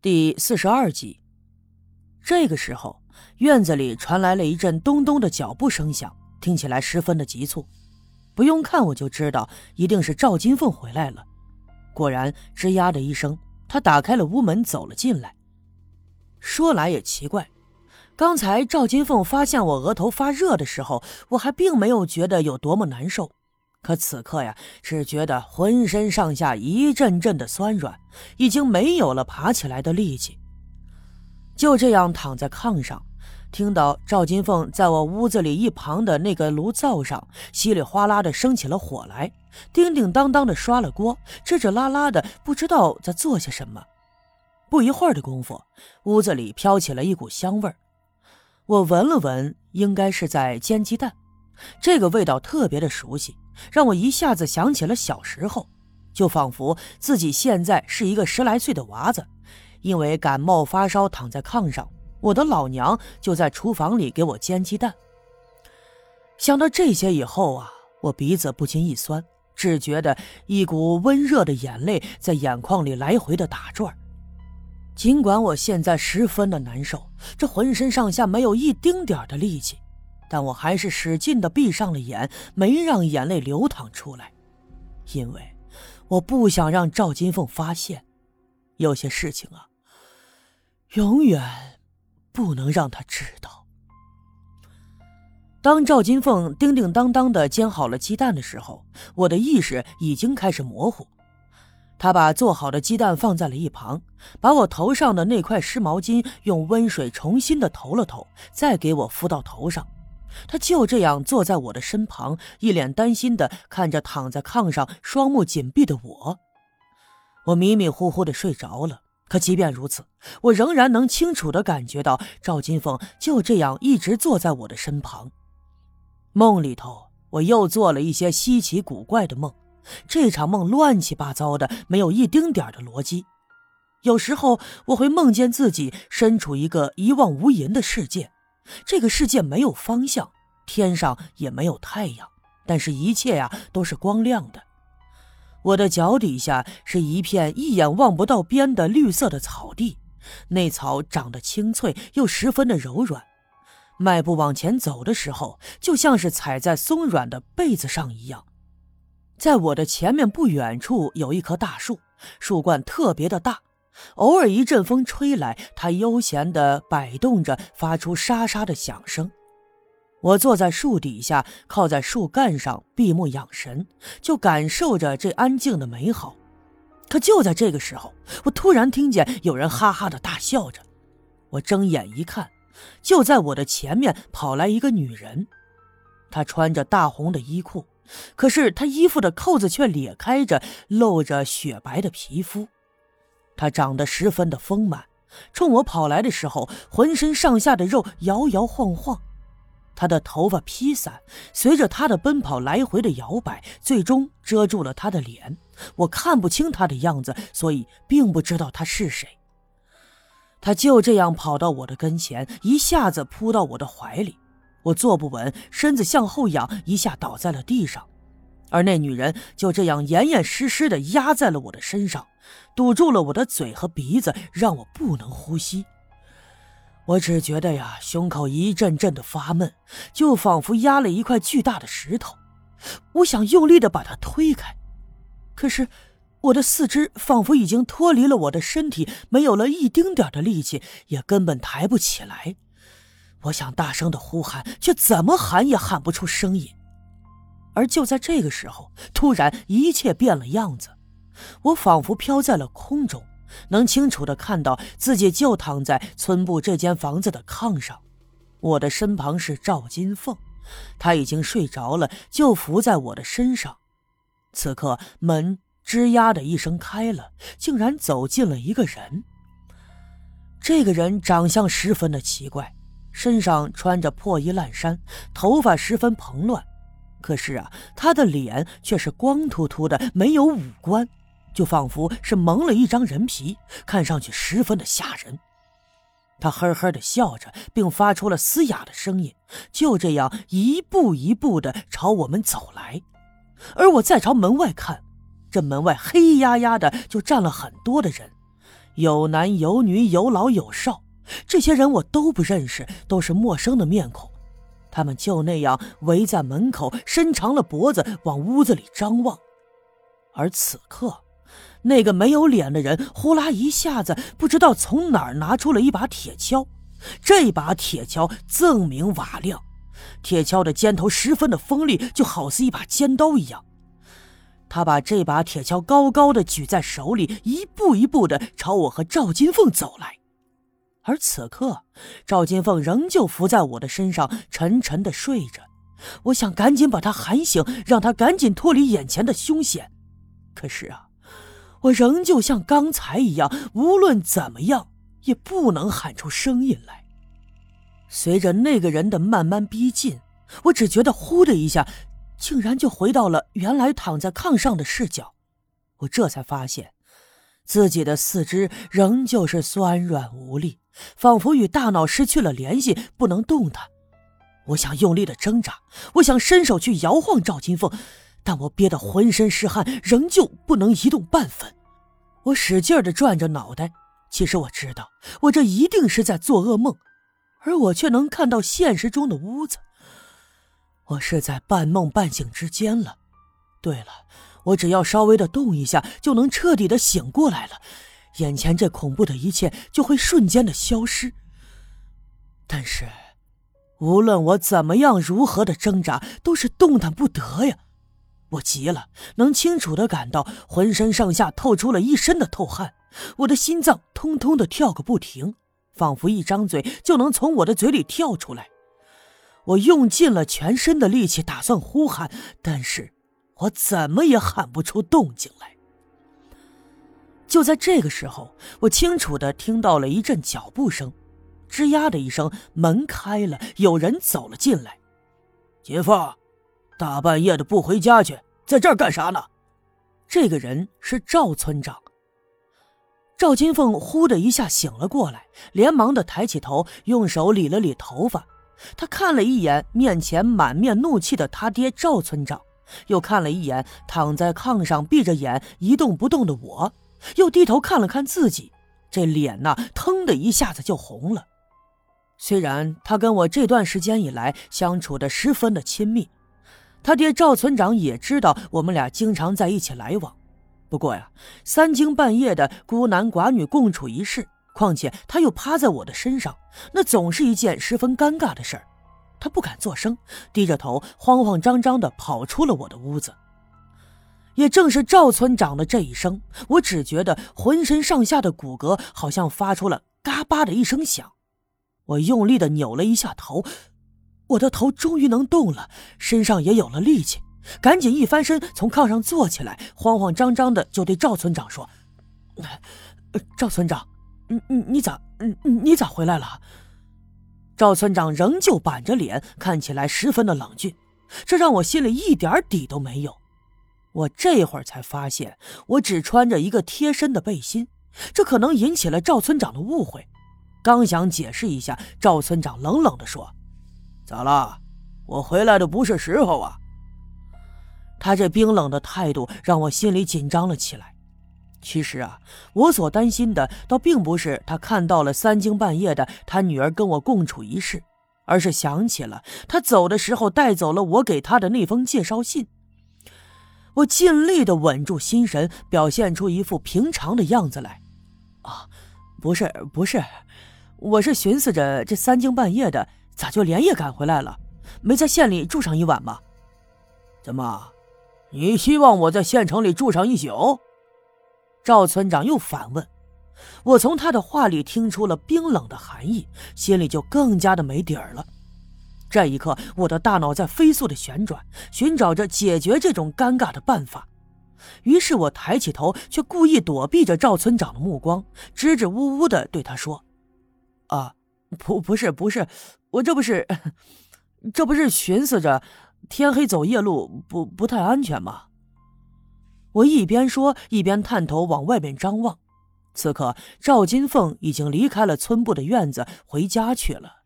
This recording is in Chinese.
第四十二集，这个时候，院子里传来了一阵咚咚的脚步声响，听起来十分的急促。不用看我就知道，一定是赵金凤回来了。果然，吱呀的一声，他打开了屋门，走了进来。说来也奇怪，刚才赵金凤发现我额头发热的时候，我还并没有觉得有多么难受。可此刻呀，只觉得浑身上下一阵阵的酸软，已经没有了爬起来的力气。就这样躺在炕上，听到赵金凤在我屋子里一旁的那个炉灶上稀里哗啦的升起了火来，叮叮当当的刷了锅，吱吱啦啦的不知道在做些什么。不一会儿的功夫，屋子里飘起了一股香味儿。我闻了闻，应该是在煎鸡蛋，这个味道特别的熟悉。让我一下子想起了小时候，就仿佛自己现在是一个十来岁的娃子，因为感冒发烧躺在炕上，我的老娘就在厨房里给我煎鸡蛋。想到这些以后啊，我鼻子不禁一酸，只觉得一股温热的眼泪在眼眶里来回的打转。尽管我现在十分的难受，这浑身上下没有一丁点的力气。但我还是使劲的闭上了眼，没让眼泪流淌出来，因为我不想让赵金凤发现，有些事情啊，永远不能让她知道。当赵金凤叮叮当当的煎好了鸡蛋的时候，我的意识已经开始模糊。他把做好的鸡蛋放在了一旁，把我头上的那块湿毛巾用温水重新的投了投，再给我敷到头上。他就这样坐在我的身旁，一脸担心的看着躺在炕上、双目紧闭的我。我迷迷糊糊的睡着了，可即便如此，我仍然能清楚的感觉到赵金凤就这样一直坐在我的身旁。梦里头，我又做了一些稀奇古怪的梦，这场梦乱七八糟的，没有一丁点的逻辑。有时候，我会梦见自己身处一个一望无垠的世界。这个世界没有方向，天上也没有太阳，但是一切呀都是光亮的。我的脚底下是一片一眼望不到边的绿色的草地，那草长得青翠又十分的柔软，迈步往前走的时候，就像是踩在松软的被子上一样。在我的前面不远处有一棵大树，树冠特别的大。偶尔一阵风吹来，它悠闲地摆动着，发出沙沙的响声。我坐在树底下，靠在树干上，闭目养神，就感受着这安静的美好。可就在这个时候，我突然听见有人哈哈的大笑着。我睁眼一看，就在我的前面跑来一个女人，她穿着大红的衣裤，可是她衣服的扣子却裂开着，露着雪白的皮肤。他长得十分的丰满，冲我跑来的时候，浑身上下的肉摇摇晃晃。他的头发披散，随着他的奔跑来回的摇摆，最终遮住了他的脸。我看不清他的样子，所以并不知道他是谁。他就这样跑到我的跟前，一下子扑到我的怀里。我坐不稳，身子向后仰，一下倒在了地上。而那女人就这样严严实实的压在了我的身上，堵住了我的嘴和鼻子，让我不能呼吸。我只觉得呀，胸口一阵阵的发闷，就仿佛压了一块巨大的石头。我想用力的把它推开，可是我的四肢仿佛已经脱离了我的身体，没有了一丁点的力气，也根本抬不起来。我想大声的呼喊，却怎么喊也喊不出声音。而就在这个时候，突然一切变了样子，我仿佛飘在了空中，能清楚的看到自己就躺在村部这间房子的炕上，我的身旁是赵金凤，她已经睡着了，就伏在我的身上。此刻门吱呀的一声开了，竟然走进了一个人。这个人长相十分的奇怪，身上穿着破衣烂衫，头发十分蓬乱。可是啊，他的脸却是光秃秃的，没有五官，就仿佛是蒙了一张人皮，看上去十分的吓人。他呵呵的笑着，并发出了嘶哑的声音，就这样一步一步的朝我们走来。而我再朝门外看，这门外黑压压的就站了很多的人，有男有女，有老有少，这些人我都不认识，都是陌生的面孔。他们就那样围在门口，伸长了脖子往屋子里张望。而此刻，那个没有脸的人呼啦一下子不知道从哪儿拿出了一把铁锹，这把铁锹锃明瓦亮，铁锹的尖头十分的锋利，就好似一把尖刀一样。他把这把铁锹高高的举在手里，一步一步的朝我和赵金凤走来。而此刻，赵金凤仍旧伏在我的身上，沉沉的睡着。我想赶紧把她喊醒，让她赶紧脱离眼前的凶险。可是啊，我仍旧像刚才一样，无论怎么样也不能喊出声音来。随着那个人的慢慢逼近，我只觉得“呼”的一下。竟然就回到了原来躺在炕上的视角，我这才发现，自己的四肢仍旧是酸软无力，仿佛与大脑失去了联系，不能动弹。我想用力的挣扎，我想伸手去摇晃赵金凤，但我憋得浑身是汗，仍旧不能移动半分。我使劲的转着脑袋，其实我知道，我这一定是在做噩梦，而我却能看到现实中的屋子。我是在半梦半醒之间了。对了，我只要稍微的动一下，就能彻底的醒过来了，眼前这恐怖的一切就会瞬间的消失。但是，无论我怎么样，如何的挣扎，都是动弹不得呀！我急了，能清楚的感到浑身上下透出了一身的透汗，我的心脏通通的跳个不停，仿佛一张嘴就能从我的嘴里跳出来。我用尽了全身的力气，打算呼喊，但是我怎么也喊不出动静来。就在这个时候，我清楚的听到了一阵脚步声，吱呀的一声，门开了，有人走了进来。金凤，大半夜的不回家去，在这儿干啥呢？这个人是赵村长。赵金凤呼的一下醒了过来，连忙的抬起头，用手理了理头发。他看了一眼面前满面怒气的他爹赵村长，又看了一眼躺在炕上闭着眼一动不动的我，又低头看了看自己，这脸呐，腾的一下子就红了。虽然他跟我这段时间以来相处的十分的亲密，他爹赵村长也知道我们俩经常在一起来往。不过呀，三更半夜的孤男寡女共处一室。况且他又趴在我的身上，那总是一件十分尴尬的事儿。他不敢作声，低着头，慌慌张张地跑出了我的屋子。也正是赵村长的这一声，我只觉得浑身上下的骨骼好像发出了嘎巴的一声响。我用力地扭了一下头，我的头终于能动了，身上也有了力气，赶紧一翻身从炕上坐起来，慌慌张张地就对赵村长说：“赵村长。”你你你咋你你咋回来了？赵村长仍旧板着脸，看起来十分的冷峻，这让我心里一点底都没有。我这会儿才发现，我只穿着一个贴身的背心，这可能引起了赵村长的误会。刚想解释一下，赵村长冷冷的说：“咋了？我回来的不是时候啊！”他这冰冷的态度让我心里紧张了起来。其实啊，我所担心的倒并不是他看到了三更半夜的他女儿跟我共处一室，而是想起了他走的时候带走了我给他的那封介绍信。我尽力的稳住心神，表现出一副平常的样子来。啊，不是不是，我是寻思着这三更半夜的，咋就连夜赶回来了？没在县里住上一晚吗？怎么，你希望我在县城里住上一宿？赵村长又反问：“我从他的话里听出了冰冷的寒意，心里就更加的没底儿了。这一刻，我的大脑在飞速的旋转，寻找着解决这种尴尬的办法。于是我抬起头，却故意躲避着赵村长的目光，支支吾吾的对他说：‘啊，不，不是，不是，我这不是，这不是寻思着天黑走夜路不不太安全吗？’”我一边说，一边探头往外面张望。此刻，赵金凤已经离开了村部的院子，回家去了。